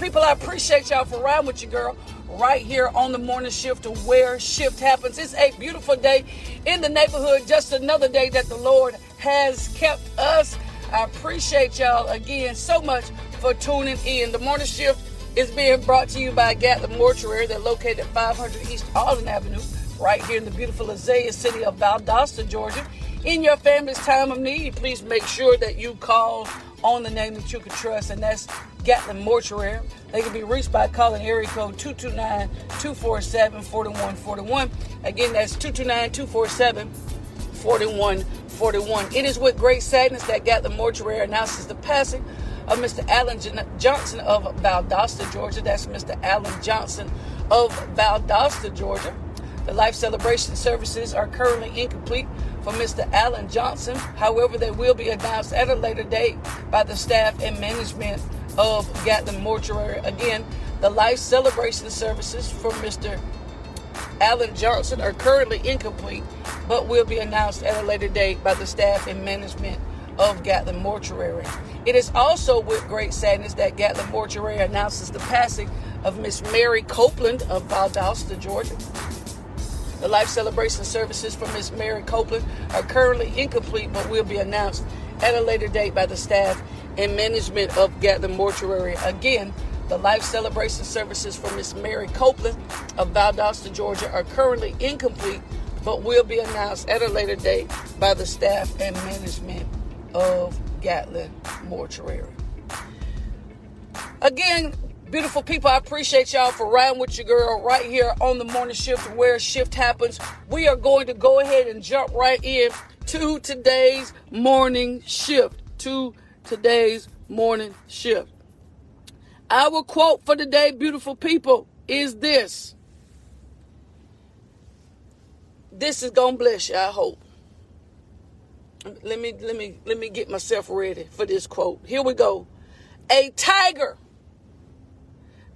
people, I appreciate y'all for riding with you, girl, right here on the morning shift to where shift happens. It's a beautiful day in the neighborhood, just another day that the Lord has kept us. I appreciate y'all again so much for tuning in. The morning shift is being brought to you by Gatlin Mortuary. They're located at 500 East Alden Avenue, right here in the beautiful Azalea city of Valdosta, Georgia. In your family's time of need, please make sure that you call on the name that you can trust, and that's Gatlin Mortuary. They can be reached by calling area code 229-247-4141. Again, that's 229-247-4141. It is with great sadness that Gatlin Mortuary announces the passing of Mr. Alan Johnson of Valdosta, Georgia. That's Mr. Alan Johnson of Valdosta, Georgia. The life celebration services are currently incomplete for Mr. Allen Johnson. However, they will be announced at a later date by the staff and management of Gatlin Mortuary. Again, the life celebration services for Mr. Allen Johnson are currently incomplete, but will be announced at a later date by the staff and management of Gatlin Mortuary. It is also with great sadness that Gatlin Mortuary announces the passing of Miss Mary Copeland of Valdosta, Georgia. The life celebration services for Miss Mary Copeland are currently incomplete, but will be announced at a later date by the staff and management of Gatlin Mortuary. Again, the life celebration services for Miss Mary Copeland of Valdosta, Georgia are currently incomplete, but will be announced at a later date by the staff and management of Gatlin Mortuary. Again, beautiful people, I appreciate y'all for riding with your girl right here on the morning shift where shift happens. We are going to go ahead and jump right in to today's morning shift. To today's morning shift. Our quote for today, beautiful people, is this. This is gonna bless you, I hope let me let me let me get myself ready for this quote. Here we go. A tiger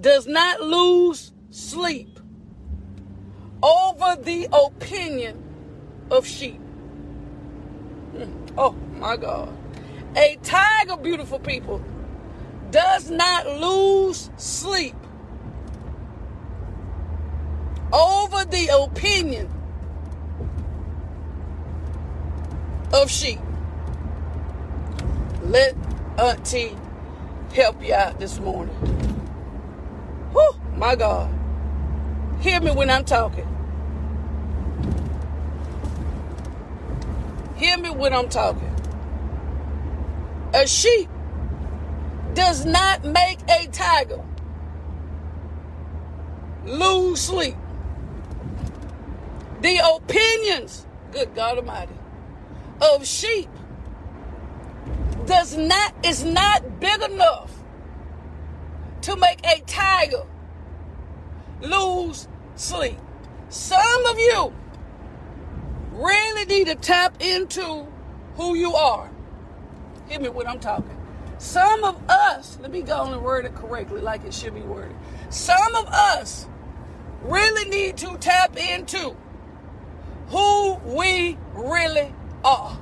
does not lose sleep over the opinion of sheep. Hmm. Oh my God. A tiger, beautiful people, does not lose sleep over the opinion of sheep. Let Auntie help you out this morning. My God. Hear me when I'm talking. Hear me when I'm talking. A sheep does not make a tiger lose sleep. The opinions, good God Almighty, of sheep does not is not big enough to make a tiger lose sleep. Some of you really need to tap into who you are. Hear me when I'm talking. Some of us, let me go on and word it correctly like it should be worded. Some of us really need to tap into who we really are.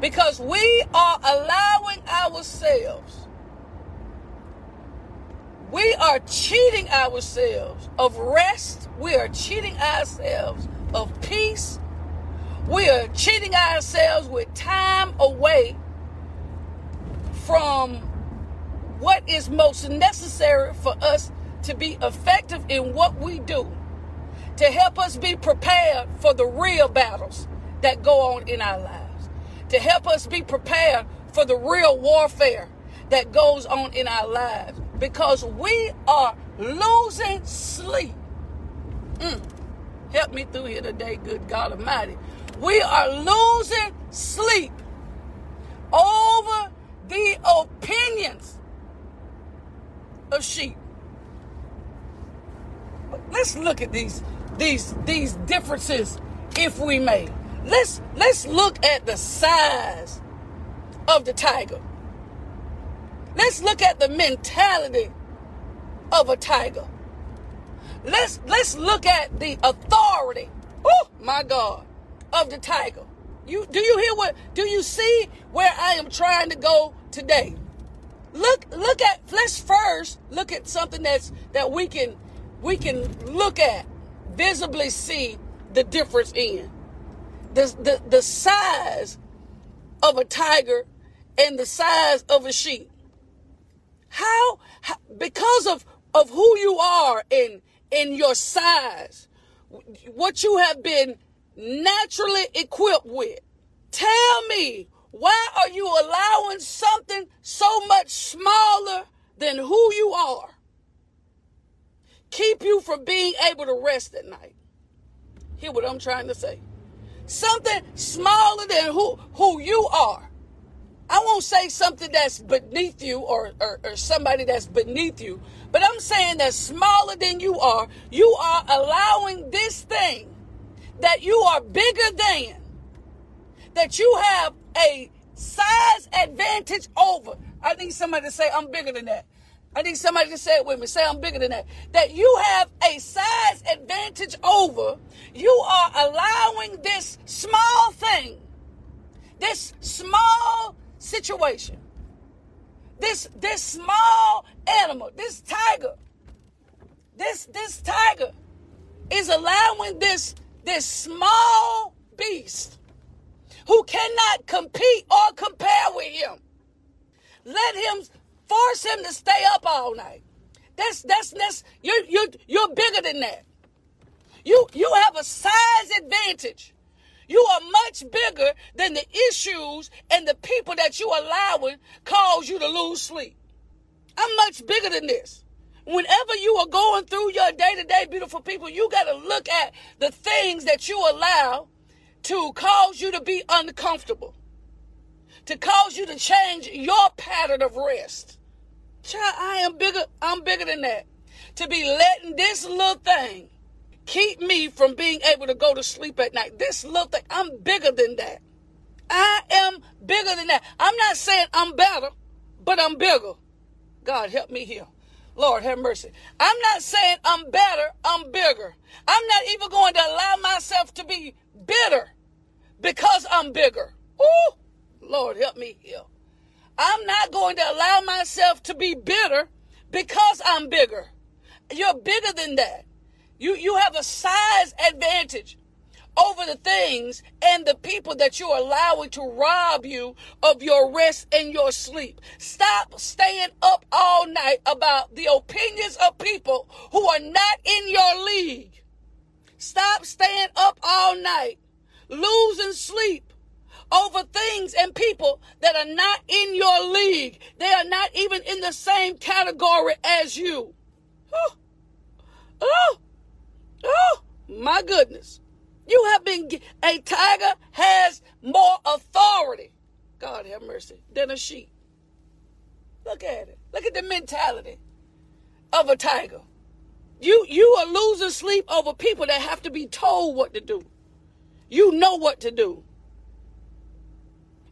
Because we are allowing ourselves, we are cheating ourselves of rest, we are cheating ourselves of peace, we are cheating ourselves with time away from what is most necessary for us to be effective in what we do to help us be prepared for the real battles that go on in our lives, to help us be prepared for the real warfare that goes on in our lives because we are losing sleep. Mm. Help me through here today, good God Almighty. We are losing sleep over the opinions of sheep. But let's look at these these these differences if we may. Let's let's look at the size of the tiger. Let's look at the mentality of a tiger. Let's let's look at the authority. Oh my God, of the tiger. You do you hear what do you see where I am trying to go today? Look, look at. Let's first look at something that's that we can we can look at, visibly see the difference in the the, the size of a tiger and the size of a sheep. How, how because of of who you are in in your size, what you have been naturally equipped with. Tell me, why are you allowing something so much smaller than who you are keep you from being able to rest at night? Hear what I'm trying to say. Something smaller than who, who you are. I won't say something that's beneath you or, or, or, somebody that's beneath you, but I'm saying that smaller than you are, you are allowing this thing that you are bigger than, that you have a size advantage over. I need somebody to say, I'm bigger than that. I need somebody to say it with me. Say, I'm bigger than that. That you have a size advantage over. You are allowing this small thing, this small situation, this this small animal, this tiger, this this tiger is allowing this this small beast who cannot compete or compare with him. Let him force him to stay up all night. That's that's that's you you you're bigger than that. You you have a size advantage. You are much bigger than the issues and the people that you allowing cause you to lose sleep. I'm much bigger than this. Whenever you are going through your day to day, beautiful people, you got to look at the things that you allow to cause you to be uncomfortable, to cause you to change your pattern of rest. Child, I am bigger, I'm bigger than that. To be letting this little thing keep me from being able to go to sleep at night. This little thing, I'm bigger than that. I am bigger than that. I'm not saying I'm better, but I'm bigger. God help me here. Lord have mercy. I'm not saying I'm better, I'm bigger. I'm not even going to allow myself to be bitter because I'm bigger. Oh, Lord help me here. I'm not going to allow myself to be bitter because I'm bigger. You're bigger than that. You, you have a size advantage over the things and the people that you're allowing to rob you of your rest and your sleep. Stop staying up all night about the opinions of people who are not in your league. Stop staying up all night, losing sleep over things and people that are not in your league. They are not even in the same category as you. Oh, oh, oh my goodness. You have been, a tiger has more authority, God have mercy, than a sheep. Look at it. Look at the mentality of a tiger. You, you are losing sleep over people that have to be told what to do. You know what to do.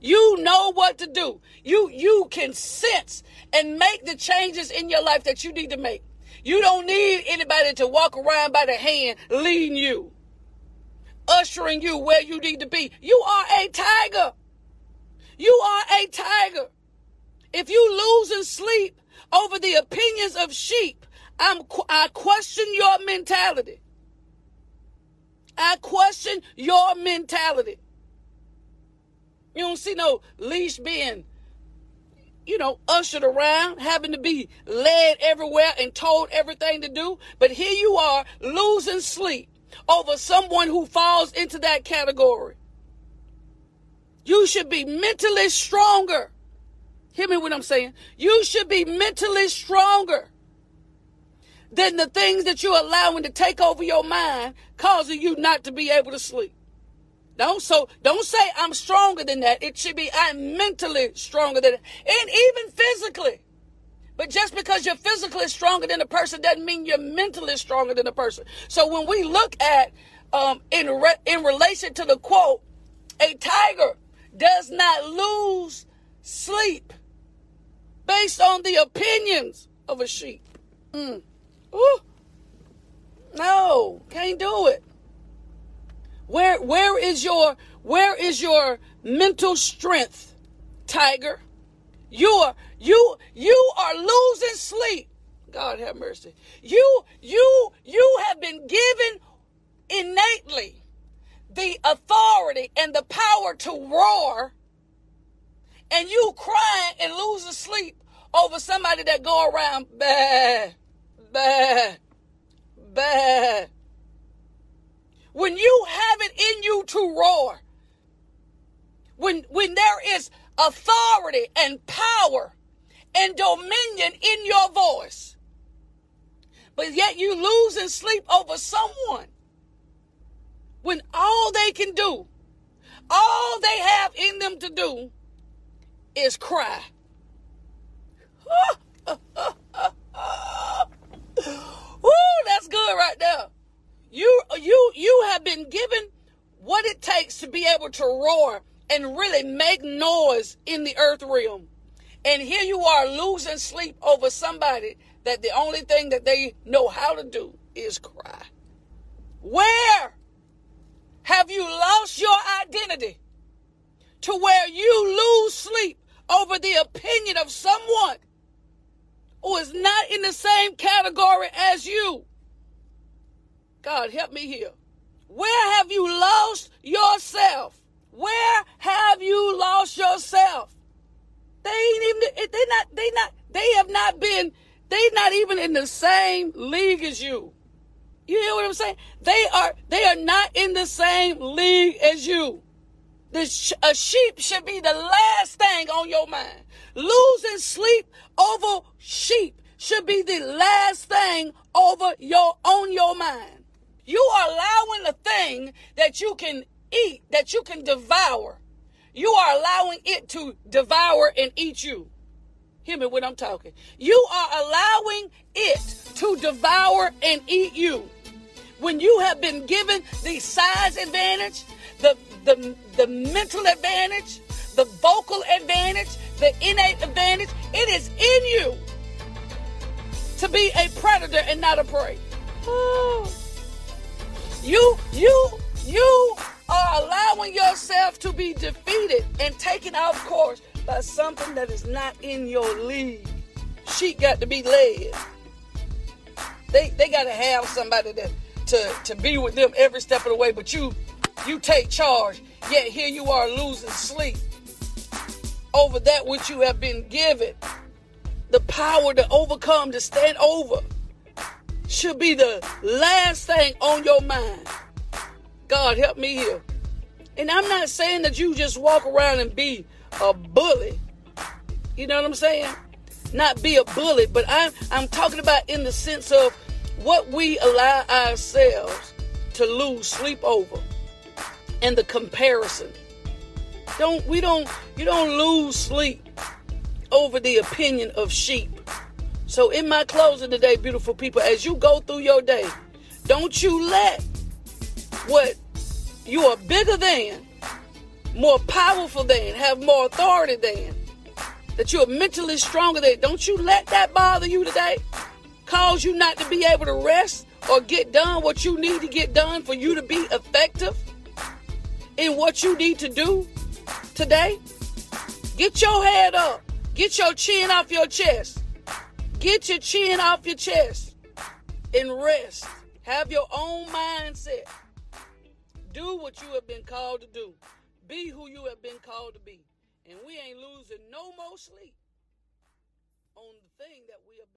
You know what to do. You, you can sense and make the changes in your life that you need to make. You don't need anybody to walk around by the hand leading you ushering you where you need to be. You are a tiger. You are a tiger. If you lose in sleep over the opinions of sheep, I'm, I question your mentality. I question your mentality. You don't see no leash being, you know, ushered around, having to be led everywhere and told everything to do. But here you are losing sleep over someone who falls into that category. You should be mentally stronger. Hear me what I'm saying? You should be mentally stronger than the things that you're allowing to take over your mind, causing you not to be able to sleep. Don't so don't say I'm stronger than that. It should be I'm mentally stronger than it. And even physically. But just because you're physically stronger than a person doesn't mean you're mentally stronger than a person. So when we look at um, in re- in relation to the quote, a tiger does not lose sleep based on the opinions of a sheep. Mm. No, can't do it. Where where is your where is your mental strength, tiger? You are you you are losing sleep. God have mercy. You you you have been given innately the authority and the power to roar and you crying and losing sleep over somebody that go around bad, bad, bad. When you have it in you to roar, when when there is authority and power and dominion in your voice, but yet you lose and sleep over someone when all they can do, all they have in them to do is cry. Ooh, that's good right there. You you you have been given what it takes to be able to roar and really make noise in the earth realm. And here you are losing sleep over somebody that the only thing that they know how to do is cry. Where have you lost your identity to where you lose sleep over the opinion of someone who is not in the same category as you. God, help me here. Where have you lost yourself? Where have you lost yourself? They ain't even they not they not they have not been they not even in the same league as you. You hear what I'm saying? They are they are not in the same league as you. Sh- a sheep should be the last thing on your mind. Losing sleep over sheep should be the last thing over your on your mind. You are allowing a thing that you can eat, that you can devour. You are allowing it to devour and eat you. Hear me when I'm talking. You are allowing it to devour and eat you. When you have been given the size advantage, the the, the mental advantage, the vocal advantage, the innate advantage. It is in you to be a predator and not a prey. You, you, you are allowing yourself to be defeated and taken off course by something that is not in your league. She got to be led. They they got to have somebody to, to to be with them every step of the way. But you you take charge, yet here you are losing sleep over that which you have been given. The power to overcome, to stand over, should be the last thing on your mind. God, help me here. And I'm not saying that you just walk around and be a bully. You know what I'm saying? Not be a bully, but I'm I'm talking about in the sense of what we allow ourselves to lose sleep over and the comparison. Don't we don't you don't lose sleep over the opinion of sheep. So in my closing today, beautiful people, as you go through your day, don't you let what you are bigger than, more powerful than, have more authority than, that you are mentally stronger than, don't you let that bother you today. Cause you not to be able to rest or get done what you need to get done for you to be effective in what you need to do today? Get your head up. Get your chin off your chest. Get your chin off your chest and rest. Have your own mindset. Do what you have been called to do. Be who you have been called to be. And we ain't losing no more sleep on the thing that we have